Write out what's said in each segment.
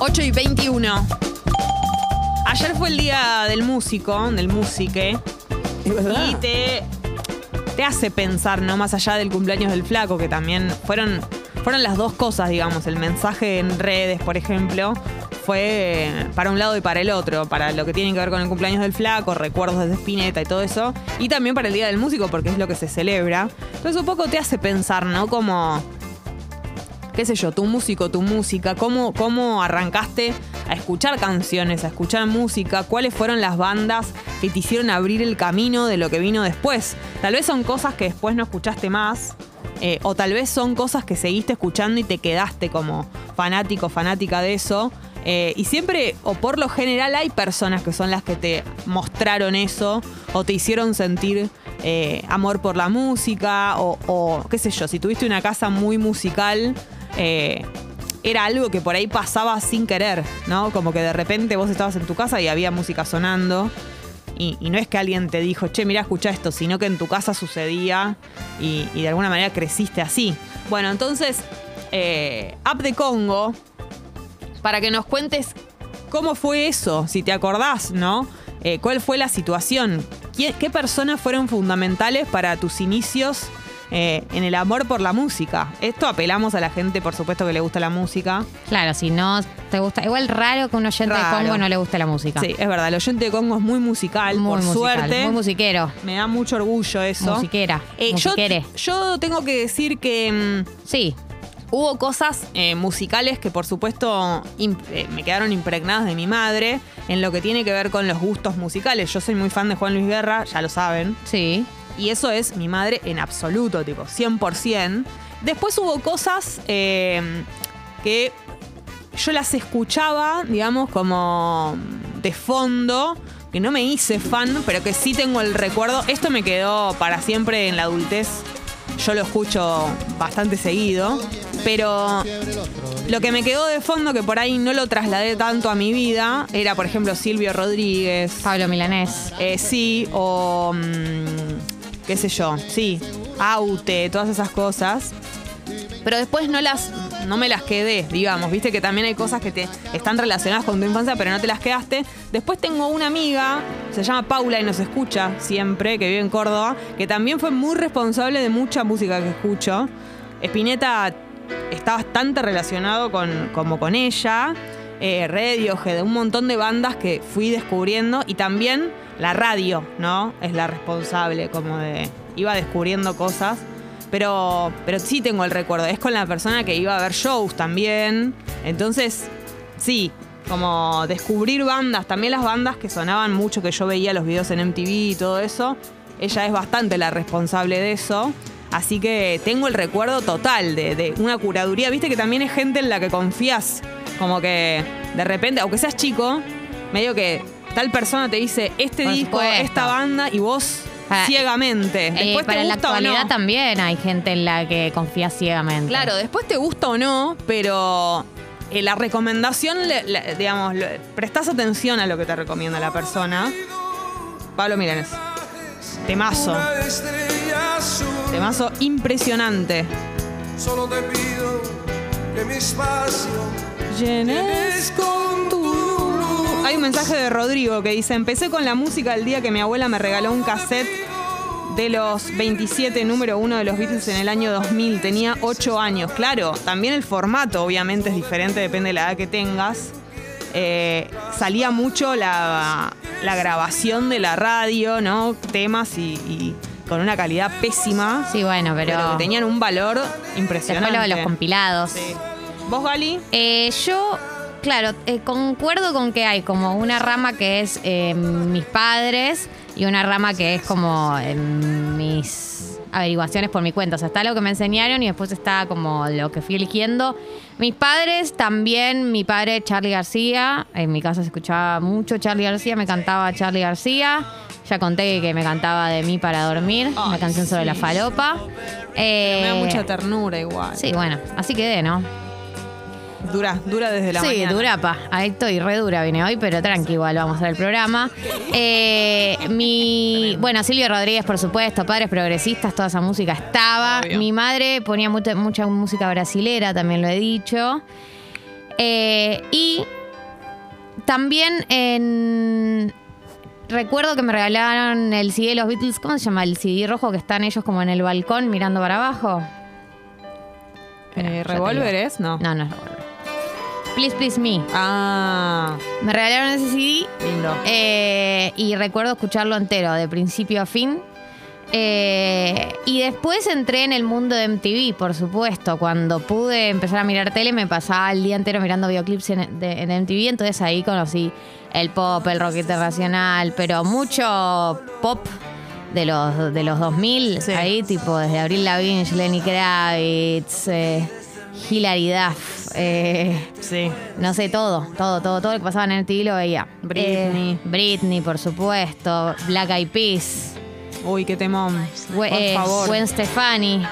8 y 21. Ayer fue el día del músico, del musique, y te, te hace pensar, ¿no? Más allá del cumpleaños del flaco, que también fueron, fueron las dos cosas, digamos. El mensaje en redes, por ejemplo, fue para un lado y para el otro. Para lo que tiene que ver con el cumpleaños del flaco, recuerdos desde Spinetta y todo eso. Y también para el día del músico, porque es lo que se celebra. Entonces un poco te hace pensar, ¿no? Como qué sé yo, tu músico, tu música, cómo, cómo arrancaste a escuchar canciones, a escuchar música, cuáles fueron las bandas que te hicieron abrir el camino de lo que vino después. Tal vez son cosas que después no escuchaste más, eh, o tal vez son cosas que seguiste escuchando y te quedaste como fanático, fanática de eso. Eh, y siempre, o por lo general, hay personas que son las que te mostraron eso o te hicieron sentir eh, amor por la música o, o, qué sé yo, si tuviste una casa muy musical, eh, era algo que por ahí pasaba sin querer, ¿no? Como que de repente vos estabas en tu casa y había música sonando. Y, no es que alguien te dijo, che, mira, escucha esto, sino que en tu casa sucedía y, de alguna manera creciste así. Bueno, entonces, eh, App de Congo, para que nos cuentes cómo fue eso, si te acordás, ¿no? Eh, ¿Cuál fue la situación? ¿Qué, qué personas fueron fundamentales para tus inicios eh, en el amor por la música? Esto apelamos a la gente, por supuesto, que le gusta la música. Claro, si no te gusta. Igual raro que un oyente Raro. de Congo no le guste la música. Sí, es verdad, el oyente de Congo es muy musical, muy por musical, suerte. Muy musiquero. Me da mucho orgullo eso. Musiquera. Eh, yo, yo tengo que decir que mm, Sí. Hubo cosas eh, musicales que por supuesto eh, me quedaron impregnadas de mi madre en lo que tiene que ver con los gustos musicales. Yo soy muy fan de Juan Luis Guerra, ya lo saben. Sí. Y eso es mi madre en absoluto, tipo, 100%. Después hubo cosas eh, que yo las escuchaba, digamos, como de fondo, que no me hice fan, pero que sí tengo el recuerdo. Esto me quedó para siempre en la adultez. Yo lo escucho bastante seguido, pero lo que me quedó de fondo, que por ahí no lo trasladé tanto a mi vida, era, por ejemplo, Silvio Rodríguez, Pablo Milanés. eh, sí, o mm, qué sé yo, sí, Aute, todas esas cosas. Pero después no las no me las quedé, digamos, viste que también hay cosas que te están relacionadas con tu infancia, pero no te las quedaste. Después tengo una amiga, se llama Paula y nos escucha siempre, que vive en Córdoba, que también fue muy responsable de mucha música que escucho. Spinetta está bastante relacionado con, como con ella. Eh, Radiohead, un montón de bandas que fui descubriendo y también la radio, ¿no? Es la responsable, como de. iba descubriendo cosas. Pero, pero sí tengo el recuerdo. Es con la persona que iba a ver shows también. Entonces, sí, como descubrir bandas, también las bandas que sonaban mucho, que yo veía los videos en MTV y todo eso. Ella es bastante la responsable de eso. Así que tengo el recuerdo total de, de una curaduría. Viste que también es gente en la que confías. Como que de repente, aunque seas chico, medio que tal persona te dice este Por disco, supuesto. esta banda, y vos ciegamente. Eh, Después para te la gusta o actualidad no. también hay gente en la que confía ciegamente. Claro, después te gusta o no, pero eh, la recomendación, le- le- digamos, le- prestás atención a lo que te recomienda la persona. Pablo Milanes. Temazo. Temazo impresionante. Solo te pido que mi espacio Llenes con tu luz. Hay un mensaje de Rodrigo que dice: Empecé con la música el día que mi abuela me regaló un cassette de los 27, número uno de los Beatles en el año 2000. Tenía 8 años. Claro, también el formato obviamente es diferente, depende de la edad que tengas. Eh, salía mucho la, la grabación de la radio, ¿no? Temas y, y con una calidad pésima. Sí, bueno, pero. Pero que tenían un valor Después impresionante. lo de los compilados. Sí. ¿Vos, Gali? Eh, yo, claro, eh, concuerdo con que hay como una rama que es eh, mis padres y una rama que es como eh, mis averiguaciones por mi cuenta. O sea, está lo que me enseñaron y después está como lo que fui eligiendo. Mis padres también, mi padre Charlie García, en mi casa se escuchaba mucho Charlie García, me cantaba Charlie García. Ya conté que me cantaba de mí para dormir, Ay, una canción sobre sí. la falopa. Me da mucha ternura igual. Sí, bueno, así quedé, ¿no? Dura, dura desde la sí, mañana. dura, pa. Ahí estoy, re dura vine hoy, pero tranqui, igual vamos a hacer el programa. Eh, mi, bueno, Silvio Rodríguez, por supuesto, Padres Progresistas, toda esa música estaba. Obvio. Mi madre ponía mucha, mucha música brasilera, también lo he dicho. Eh, y también en... Recuerdo que me regalaron el CD de los Beatles, ¿cómo se llama? El CD rojo que están ellos como en el balcón mirando para abajo. Eh. No. No, no es Revolver. Please, Please Me. Ah, Me regalaron ese CD lindo. eh, y recuerdo escucharlo entero, de principio a fin. Eh, y después entré en el mundo de MTV, por supuesto. Cuando pude empezar a mirar tele, me pasaba el día entero mirando videoclips en, de- en MTV. Entonces ahí conocí el pop, el rock internacional, pero mucho pop de los, de los 2000. Sí. Ahí, tipo, desde Abril Lavigne, Lenny Kravitz, eh, Hilary Duff. eh, Sí. no sé, todo, todo, todo, todo lo que pasaba en MTV lo veía. Britney. Eh, Britney, por supuesto. Black Eyed Peas. Uy, qué temón. Por eh, favor. Gwen Stefani.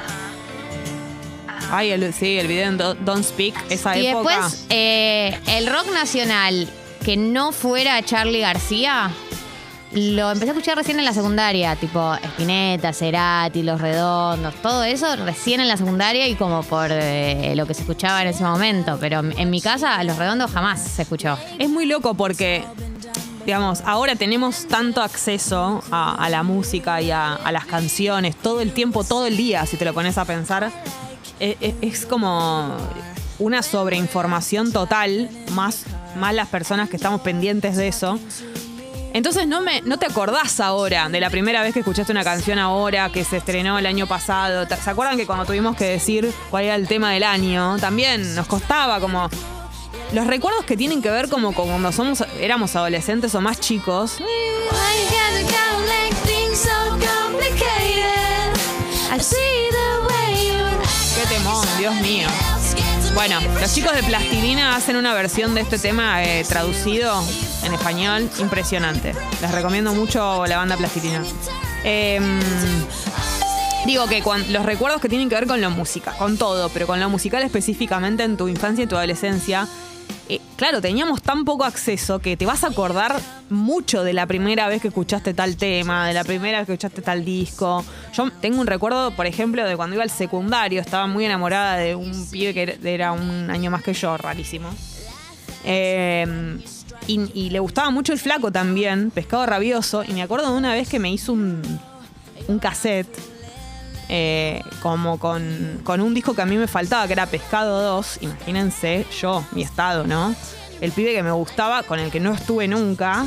Ay, el, sí, el video en Do- Don't Speak, esa Y época. después, eh, el rock nacional que no fuera Charlie García, lo empecé a escuchar recién en la secundaria, tipo Spinetta, Cerati, Los Redondos, todo eso recién en la secundaria y como por eh, lo que se escuchaba en ese momento. Pero en mi casa, Los Redondos jamás se escuchó. Es muy loco porque, digamos, ahora tenemos tanto acceso a, la música y a, las canciones todo el tiempo, todo el día, si te lo pones a pensar. E- e- Es, como una sobreinformación total, más, más las personas que estamos pendientes de eso. Entonces no, me, no te acordás ahora de la primera vez que escuchaste una canción ahora que se estrenó el año pasado. ¿Se acuerdan que cuando tuvimos que decir cuál era el tema del año? También nos costaba como los recuerdos que tienen que ver como con cuando somos, éramos adolescentes o más chicos. Qué temón, Dios mío. Bueno, los chicos de Plastilina hacen una versión de este tema eh, traducido en español impresionante. Les recomiendo mucho la banda Plastilina. Em, digo que cuan- los recuerdos que tienen que ver con la música, con todo, pero con lo musical específicamente en tu infancia y tu adolescencia. eh, claro, teníamos tan poco acceso que te vas a acordar mucho de la primera vez que escuchaste tal tema, de la primera vez que escuchaste tal disco. Yo tengo un recuerdo, por ejemplo, de cuando iba al secundario, estaba muy enamorada de un pibe que era- un año más que yo, rarísimo. Eh, y, y le gustaba mucho el flaco también, pescado rabioso. Y me acuerdo de una vez que me hizo un, un cassette, eh, como con, con un disco que a mí me faltaba, que era Pescado 2. Imagínense yo, mi estado, ¿no? El pibe que me gustaba, con el que no estuve nunca.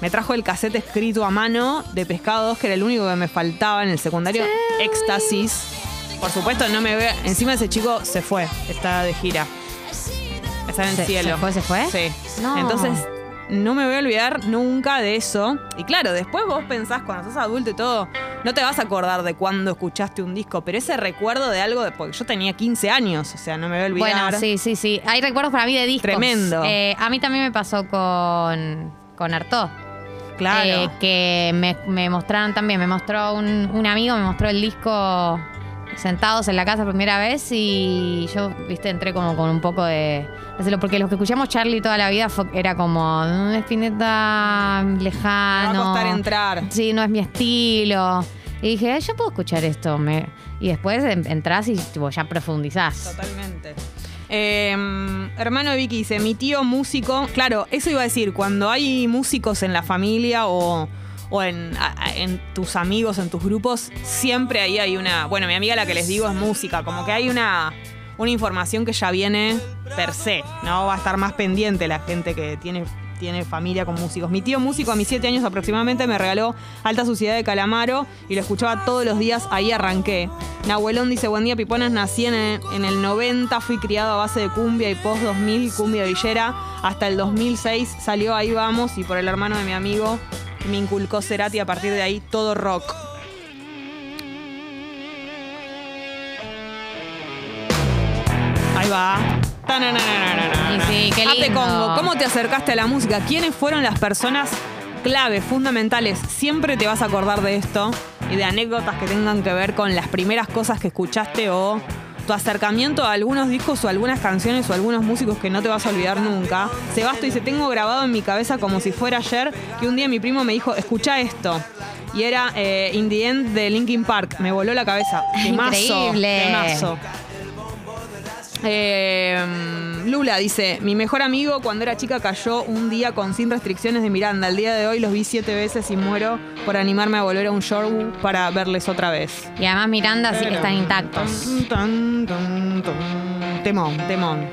Me trajo el cassette escrito a mano de Pescado 2, que era el único que me faltaba en el secundario. Éxtasis. Por supuesto, no me ve. Encima ese chico se fue, está de gira. Está en el ¿Se- cielo. se fue, se fue? Sí. No. Entonces, no me voy a olvidar nunca de eso. Y claro, después vos pensás, cuando sos adulto y todo, no te vas a acordar de cuándo escuchaste un disco, pero ese recuerdo de algo, de, porque yo tenía 15 años, o sea, no me voy a olvidar. Bueno, sí, sí, sí. Hay recuerdos para mí de discos. Tremendo. Eh, a mí también me pasó con, con Artaud. Claro. Eh, que me, me mostraron también, me mostró un, un amigo, me mostró el disco sentados en la casa por primera vez y yo, viste, entré como con un poco de... Porque los que escuchamos Charlie toda la vida fue- era como un espineta lejano. Me va a costar entrar. Sí, no es mi estilo. Y dije, "Ay, yo puedo escuchar esto. Me- Y después en- entrás y tipo, ya profundizás. Totalmente. Eh, hermano de Vicky dice, mi tío músico, claro, eso iba a decir, cuando hay músicos en la familia o, o en, tus amigos, en tus grupos, siempre ahí hay una, bueno, mi amiga la que les digo es música, como que hay una, una información que ya viene per se, ¿no? Va a estar más pendiente la gente que tiene, tiene familia con músicos. Mi tío músico a mis siete años aproximadamente me regaló Alta Suciedad de Calamaro y lo escuchaba todos los días, ahí arranqué. Nahuelón dice, buen día Piponas, nací en el, en el 90, fui criado a base de cumbia y post 2000, cumbia villera, hasta el 2006 salió Ahí Vamos y por el hermano de mi amigo me inculcó Cerati a partir de ahí todo rock. Ahí va. Y sí, qué lindo. Congo, ¿cómo te acercaste a la música? ¿Quiénes fueron las personas clave, fundamentales? Siempre te vas a acordar de esto y de anécdotas que tengan que ver con las primeras cosas que escuchaste o tu acercamiento a algunos discos o algunas canciones o algunos músicos que no te vas a olvidar nunca. Sebasto dice, tengo grabado en mi cabeza como si fuera ayer que un día mi primo me dijo, escucha esto. Y era eh, In the End de Linkin Park. Me voló la cabeza. Temazo, Increíble. temazo. Eh, Lula dice, mi mejor amigo cuando era chica cayó un día con sin restricciones de Miranda. Al día de hoy los vi siete veces y muero por animarme a volver a un show para verles otra vez. Y además Miranda sí que están intactos. Tan, tan, tan, tan. Temón, temón.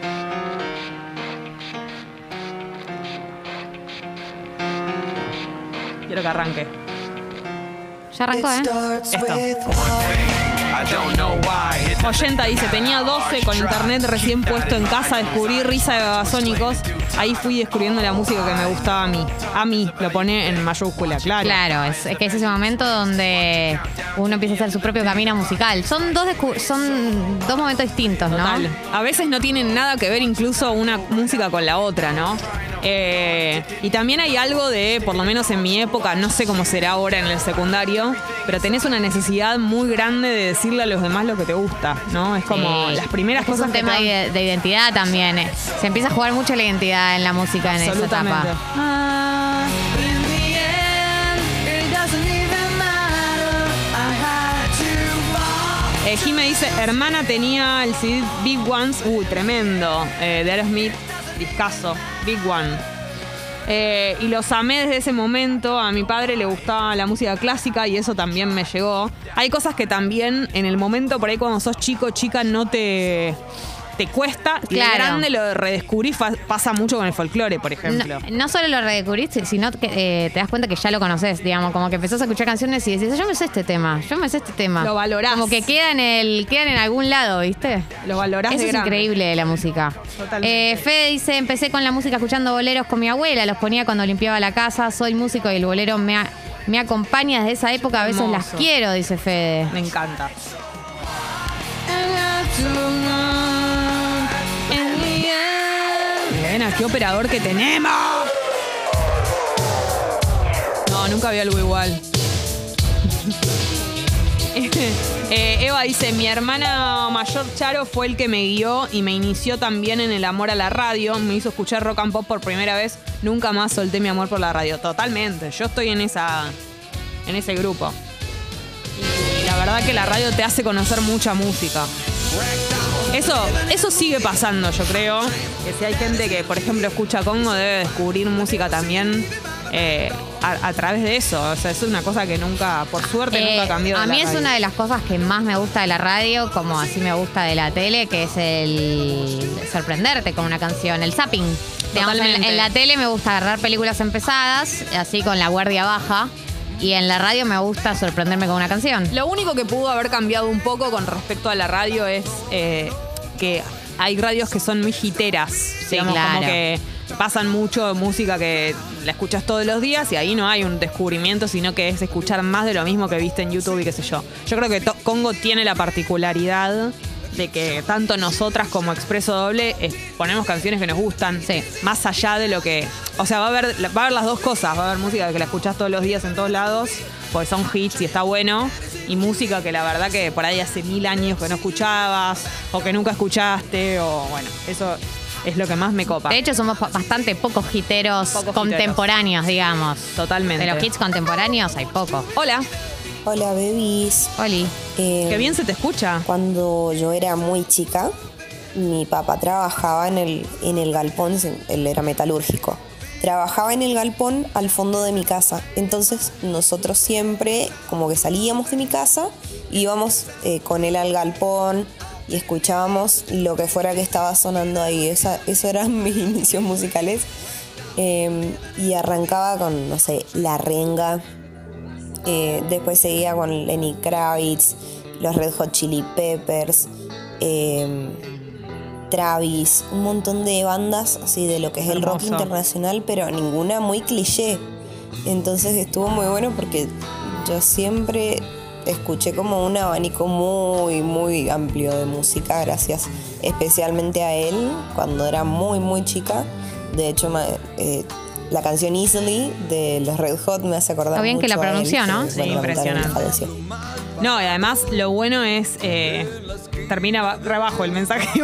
Quiero que arranque. Ya arrancó, ¿eh? Esto. Oyenta dice, tenía 12 con internet recién puesto en casa, descubrí risa de babasónicos. Ahí fui descubriendo la música que me gustaba a mí. A mí, lo pone en mayúscula, claro. Claro, es, es que es ese momento donde uno empieza a hacer su propio camino musical. Son dos, son dos momentos distintos, ¿no? Total. A veces no tienen nada que ver incluso una música con la otra, ¿no? Eh, y también hay algo de, por lo menos en mi época, no sé cómo será ahora en el secundario, pero tenés una necesidad muy grande de decirle a los demás lo que te gusta, ¿no? Es como Sí. las primeras Es que cosas Es un tema que te dan- de, de identidad también. eh. Se empieza a jugar mucho la identidad en la música en esa etapa. Ah. Eh, Jime dice, hermana tenía el CD Big Ones, uy, tremendo, eh, de Aerosmith, discaso, Big One. Eh, y los amé desde ese momento. A mi padre le gustaba la música clásica y eso también me llegó. Hay cosas que también en el momento, por ahí cuando sos chico, chica, no te, te cuesta. Y de Claro. grande lo redescubrí. fa- pasa mucho con el folclore, por ejemplo. No, no solo lo redescubriste, sino que eh, te das cuenta que ya lo conoces, digamos, como que empezás a escuchar canciones y decís, yo me sé este tema, yo me sé este tema. Lo valorás. Como que queda en el, quedan en algún lado, ¿viste? Lo valorás Eso de es grande. increíble de la música. Totalmente. Eh, Fede dice, empecé con la música escuchando boleros con mi abuela, los ponía cuando limpiaba la casa, soy músico y el bolero me, me acompaña desde esa época, a veces las quiero, dice Fede. Me encanta. Qué operador que tenemos. No, nunca había algo igual. Eh, Eva dice, mi hermana mayor Charo fue el que me guió y me inició también en el amor a la radio. Me hizo escuchar rock and pop por primera vez. Nunca más solté mi amor por la radio. Totalmente. Yo estoy en esa. en ese grupo. La verdad que la radio te hace conocer mucha música. Eso, eso sigue pasando, yo creo. Que si hay gente que, por ejemplo, escucha Congo, debe descubrir música también eh, a, a través de eso. O sea, es una cosa que nunca, por suerte, Eh, nunca cambió. a mí es radio. una de las cosas que más me gusta de la radio, como así me gusta de la tele, que es el sorprenderte con una canción, el zapping. Digamos, en, Totalmente. en la tele me gusta agarrar películas empezadas, así con la guardia baja, y en la radio me gusta sorprenderme con una canción. Lo único que pudo haber cambiado un poco con respecto a la radio es eh, que hay radios que son muy digamos, claro. como que pasan mucho música que la escuchas todos los días y ahí no hay un descubrimiento, sino que es escuchar más de lo mismo que viste en YouTube y qué sé yo. Yo creo que Congo tiene la particularidad de que tanto nosotras como Expreso Doble eh, ponemos canciones que nos gustan, Sí. más allá de lo que. O sea, va a, haber, va a haber las dos cosas. Va a haber música que la escuchás todos los días en todos lados, porque son hits y está bueno. Y música que la verdad que por ahí hace mil años que no escuchabas, o que nunca escuchaste, o bueno, eso es lo que más me copa. De hecho, somos bastante pocos hiteros Pocos contemporáneos, digamos. Totalmente. De los hits contemporáneos hay poco. Hola, Hola, bebis. Oli. Eh, qué bien se te escucha. Cuando yo era muy chica, mi papá trabajaba en el, en el galpón, él era metalúrgico. Trabajaba en el galpón al fondo de mi casa. Entonces nosotros siempre como que salíamos de mi casa, íbamos eh, con él al galpón y escuchábamos lo que fuera que estaba sonando ahí. Esa, eso eran mis inicios musicales. Eh, y arrancaba con, no sé, La Renga, eh, después seguía con Lenny Kravitz, los Red Hot Chili Peppers, eh, Travis, un montón de bandas así de lo que es el rock internacional, pero ninguna muy cliché. Entonces estuvo muy bueno porque yo siempre escuché como un abanico muy, muy amplio de música, gracias especialmente a él, cuando era muy, muy chica. De hecho, eh, la canción Easily de los Red Hot me hace acordar Está bien que la él, pronunció, ¿no? Sí, bueno, impresionante. No, y además lo bueno es. eh, termina ba- rebajo el mensaje.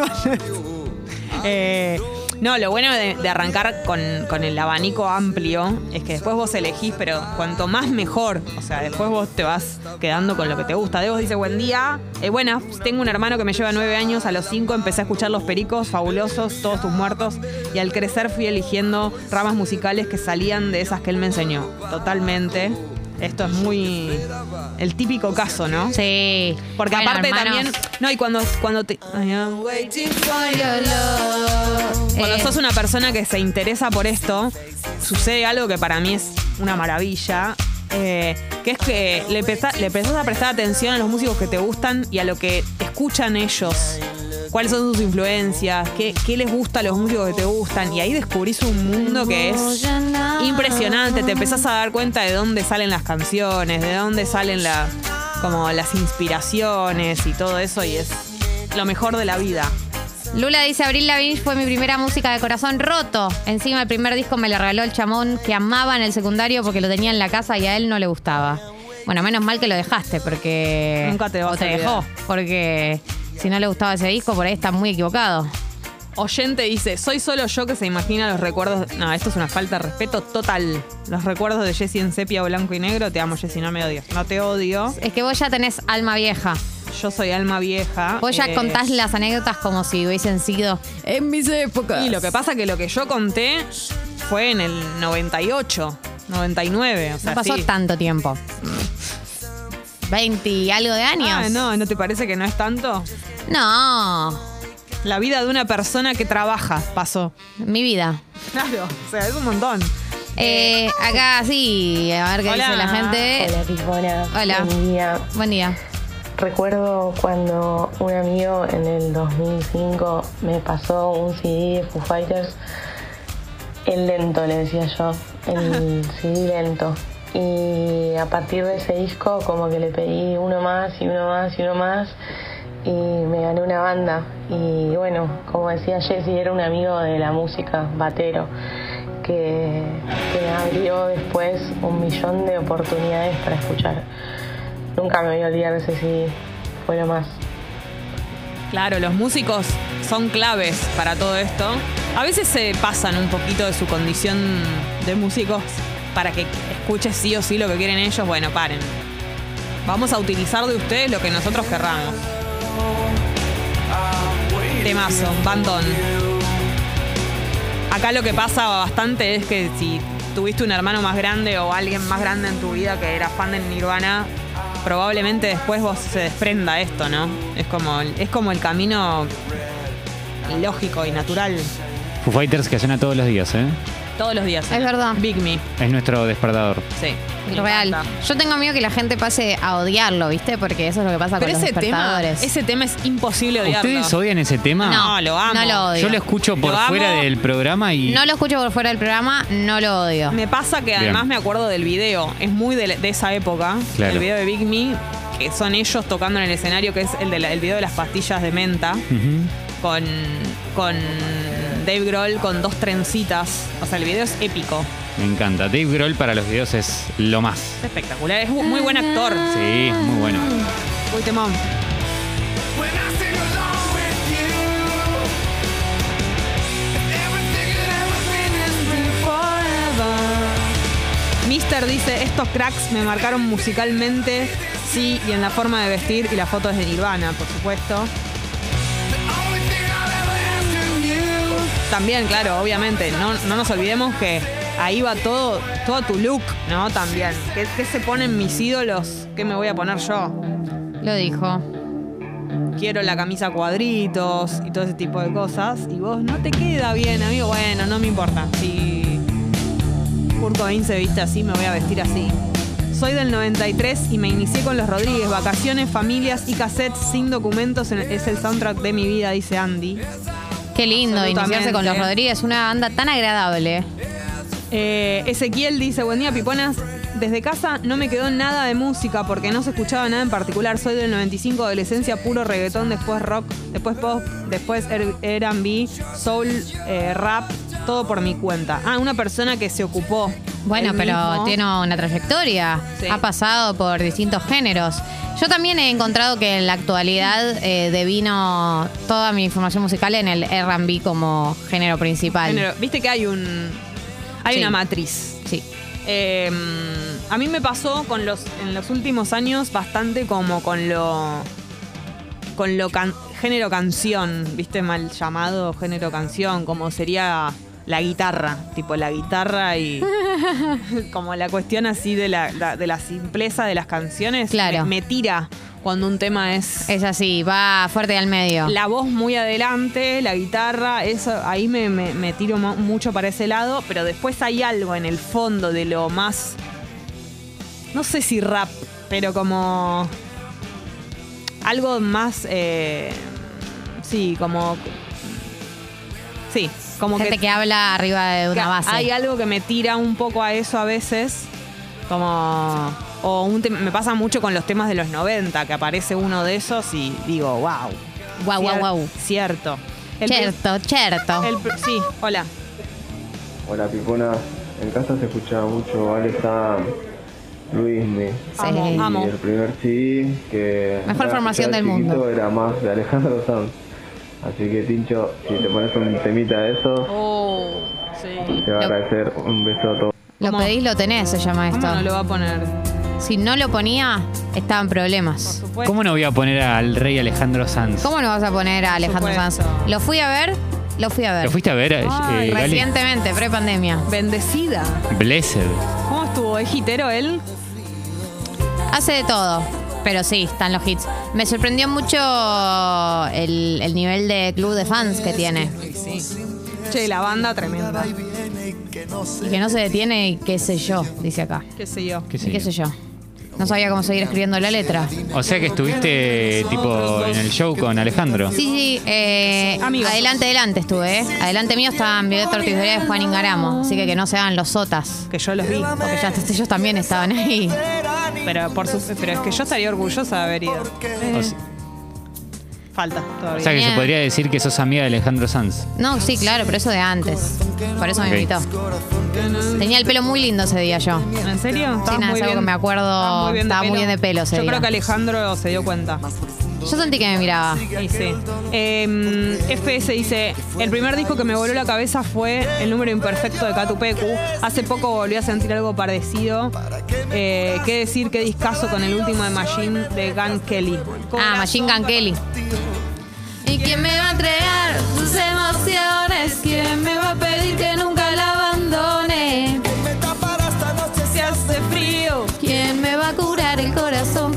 Eh, No, lo bueno de, arrancar con, con el abanico amplio es que después vos elegís, pero cuanto más mejor. O sea, después vos te vas quedando con lo que te gusta. Devos dice, buen día. Eh, buenas, tengo un hermano que me lleva nueve años. A los cinco empecé a escuchar Los Pericos, fabulosos, todos tus muertos. Y al crecer fui eligiendo ramas musicales que salían de esas que él me enseñó. Totalmente. Esto es muy el típico caso, ¿no? Sí. Porque Bueno, aparte hermanos, también. No, y cuando, cuando te. ah. Cuando eh, sos una persona que se interesa por esto, sucede algo que para mí es una maravilla. eh, que es que le, empezá- le empezás a prestar atención a los músicos que te gustan y a lo que escuchan ellos. Cuáles son sus influencias, qué, qué les gusta a los músicos que te gustan. Y ahí descubrís un mundo que es impresionante. Te empezás a dar cuenta de dónde salen las canciones, de dónde salen la, como las inspiraciones y todo eso. Y es lo mejor de la vida. Lula dice, Abril Lavigne fue mi primera música de corazón roto. Encima el primer disco me lo regaló el chamón que amaba en el secundario porque lo tenía en la casa y a él no le gustaba. Bueno, menos mal que lo dejaste porque... Nunca te vas o te a olvidar. dejó, porque si no le gustaba ese disco, por ahí está muy equivocado. Oyente dice, soy solo yo que se imagina los recuerdos. No, esto es una falta de respeto total. Los recuerdos de Jessie en sepia blanco y negro. Te amo, Jessie, no me odies. No te odio. Es que vos ya tenés alma vieja. Yo soy alma vieja. Vos ya Eh, contás las anécdotas como si hubiesen sido en mis épocas. Y lo que pasa que lo que yo conté fue en el 98, 99. O sea, No pasó sí. tanto tiempo. 20 y algo de años. Ah, no, ¿no te parece que no es tanto? No, La vida de una persona que trabaja pasó. mi vida. Claro, o sea, es un montón. Eh, acá sí, a ver qué Hola. dice la gente. Hola, Pipona. Hola. Buen día. Buen día. Recuerdo cuando un amigo en el 2005 me pasó un CD de Foo Fighters. El lento, le decía yo. El CD lento. Y a partir de ese disco como que le pedí uno más y uno más y uno más. Y me gané una banda. Y bueno, como decía Jesse, era un amigo de la música, batero. Que, que abrió después un millón de oportunidades para escuchar. Nunca me voy a olvidar ese CD. Fue lo más. Claro, los músicos son claves para todo esto. A veces se pasan un poquito de su condición de músicos para que escuches sí o sí lo que quieren ellos. Bueno, paren. Vamos a utilizar de ustedes lo que nosotros querramos. Temazo, bandón. Acá lo que pasa bastante es que si tuviste un hermano más grande o alguien más grande en tu vida que era fan de Nirvana, probablemente después vos se desprenda esto, ¿no? Es como, es como el camino lógico y natural Foo Fighters que suena todos los días, ¿eh? Todos los días. Es verdad. Big Me, Es nuestro despertador. sí. me Real. encanta. Yo tengo miedo que la gente pase a odiarlo, ¿viste? Porque eso es lo que pasa Pero con los ese tema, despertadores. ese tema es imposible odiarlo. ¿Ustedes odian ese tema? No, lo amo. No lo odio. Yo lo escucho por Lo amo. fuera del programa y. No lo escucho por fuera del programa, no lo odio. Me pasa que además Bien. me acuerdo del video. Es muy de, de esa época. Claro. El video de Big Me, que son ellos tocando en el escenario, que es el, de la- el video de las pastillas de menta. Ujú. Con, con Dave Grohl con dos trencitas. O sea, el video es épico. Me encanta. Dave Grohl para los videos es lo más. Es espectacular. Es muy buen actor. Sí, muy bueno. Uy, temón. Mister dice, estos cracks me marcaron musicalmente, sí, y en la forma de vestir, y la foto es de Nirvana, por supuesto. También, claro, obviamente, no, no nos olvidemos que ahí va todo, todo tu look, ¿no? También. ¿Qué, qué se ponen mis ídolos? ¿Qué me voy a poner yo? Lo dijo. Quiero la camisa cuadritos y todo ese tipo de cosas. Y vos no te queda bien, amigo. Bueno, no me importa. Si Kurt Cobain se viste así, me voy a vestir así. Soy del 93 y me inicié con los Rodríguez. Vacaciones, familias y cassettes sin documentos en- es el soundtrack de mi vida, dice Andy. Qué lindo iniciarse con los Rodríguez, una banda tan agradable. Eh, Ezequiel dice, buen día, piponas. Desde casa no me quedó nada de música porque no se escuchaba nada en particular. Soy del 95, adolescencia, puro reggaetón, después rock, después pop, después R&B, soul, eh, rap, todo por mi cuenta. Ah, una persona que se ocupó. Bueno, pero mismo. tiene una trayectoria. Sí. Ha pasado por distintos géneros. Yo también he encontrado que en la actualidad eh, devino toda mi información musical en el R&B como género principal. Género- Viste que hay un. Hay Sí. una matriz. Sí. Eh, a mí me pasó con los en los últimos años bastante como con lo con lo can- género canción, viste mal llamado género canción, como sería la guitarra, tipo la guitarra y como la cuestión así de la, de la simpleza de las canciones Claro. me, me tira cuando un tema es Es así, va fuerte al medio. la voz muy adelante, la guitarra, eso ahí me, me- me tiro mucho para ese lado, pero después hay algo en el fondo de lo más, no sé si rap, pero como algo más, eh, sí, como, sí, como Gente que, habla arriba de una base. Hay algo que me tira un poco a eso a veces, como... O un me pasa mucho con los temas de los 90, que aparece uno de esos y digo, wow. Guau, guau, guau. Cierto. El Cierto, cierto. el sí, hola. Hola Pipona, en casa se escuchaba mucho Alexa Luismi. Amo, Y amo. el primer CD que Mejor formación del mundo. Era más de Alejandro Sanz. Así que Tincho, si te pones un temita de eso, Oh, sí. te va a Lo- agradecer un beso a todos. Lo ¿Cómo? pedís, lo tenés, se llama ¿Cómo esto. no lo va a poner? Si no lo ponía, estaba en problemas. Supuesto. ¿Cómo no voy a poner al rey Alejandro Sanz? ¿Cómo no vas a poner a Alejandro Sanz? supuesto. Lo fui a ver, lo fui a ver. ¿Lo fuiste a ver, eh, Ay, Gali? Recientemente, pre-pandemia. Bendecida. Blessed. ¿Cómo estuvo? ¿Es hitero él? Hace de todo, pero sí, están los hits. Me sorprendió mucho el, el nivel de club de fans que tiene. Sí. Che, la banda tremenda. Y que no se detiene y qué sé yo, dice acá. Qué sé yo. ¿Qué Y sé qué yo? sé yo. No sabía cómo seguir escribiendo la letra. O sea que estuviste tipo en el show con Alejandro. Sí, sí, eh, Amigos. adelante, adelante estuve, ¿eh? Adelante mío estaban Violeta Ortiz y Juan Ingaramo. Así que que no se hagan los sotas. Que yo los vi. Porque ya ellos también estaban ahí. Pero, por su, pero es que yo estaría orgullosa de haber ido. O se- Falta o todavía. sea que se Bien. podría decir que sos amiga de Alejandro Sanz. No, sí, claro, pero eso de antes. Por eso me invitó. Tenía el pelo muy lindo ese día yo. ¿En serio? Estabas nada, muy es algo bien. que me acuerdo, Estabas muy bien estaba muy bien de pelo ese Yo día. creo que Alejandro se dio cuenta. Yo sentí que me miraba. Y sí. Eh, FS dice, el primer disco que me voló la cabeza fue El número imperfecto de Catupecu. Hace poco volví a sentir algo parecido. Eh, ¿Qué decir? Qué discazo con el último de Machine de Gun Kelly. Ah, Machine Gun Kelly. ¿Y quién me va a entregar sus emociones? ¿Quién me va a pedir que nunca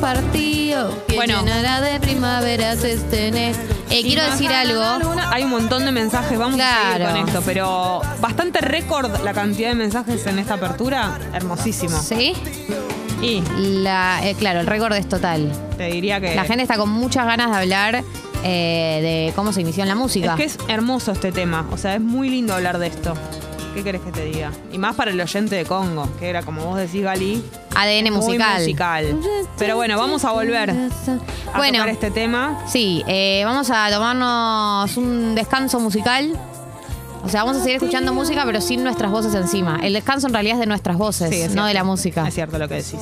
partido? ¿Quién Bueno. llenará de primaveras este nes? Eh, quiero decir algo. Hay un montón de mensajes, vamos a seguir con esto, pero bastante récord la cantidad de mensajes en esta apertura, hermosísimo. ¿Sí? Y La, eh, claro, el récord es total. te diría que... La gente está con muchas ganas de hablar eh, de cómo se inició en la música. Es que es hermoso este tema, o sea, es muy lindo hablar de esto. ¿Qué querés que te diga? Y más para el oyente de Congo, que era como vos decís, Gali, ADN muy musical. musical. Pero bueno, vamos a volver a Bueno. tocar este tema. Sí, eh, vamos a tomarnos un descanso musical. O sea, vamos a seguir escuchando música, pero sin nuestras voces encima. El descanso en realidad es de nuestras voces, Sí, no de la música. Es cierto lo que decís.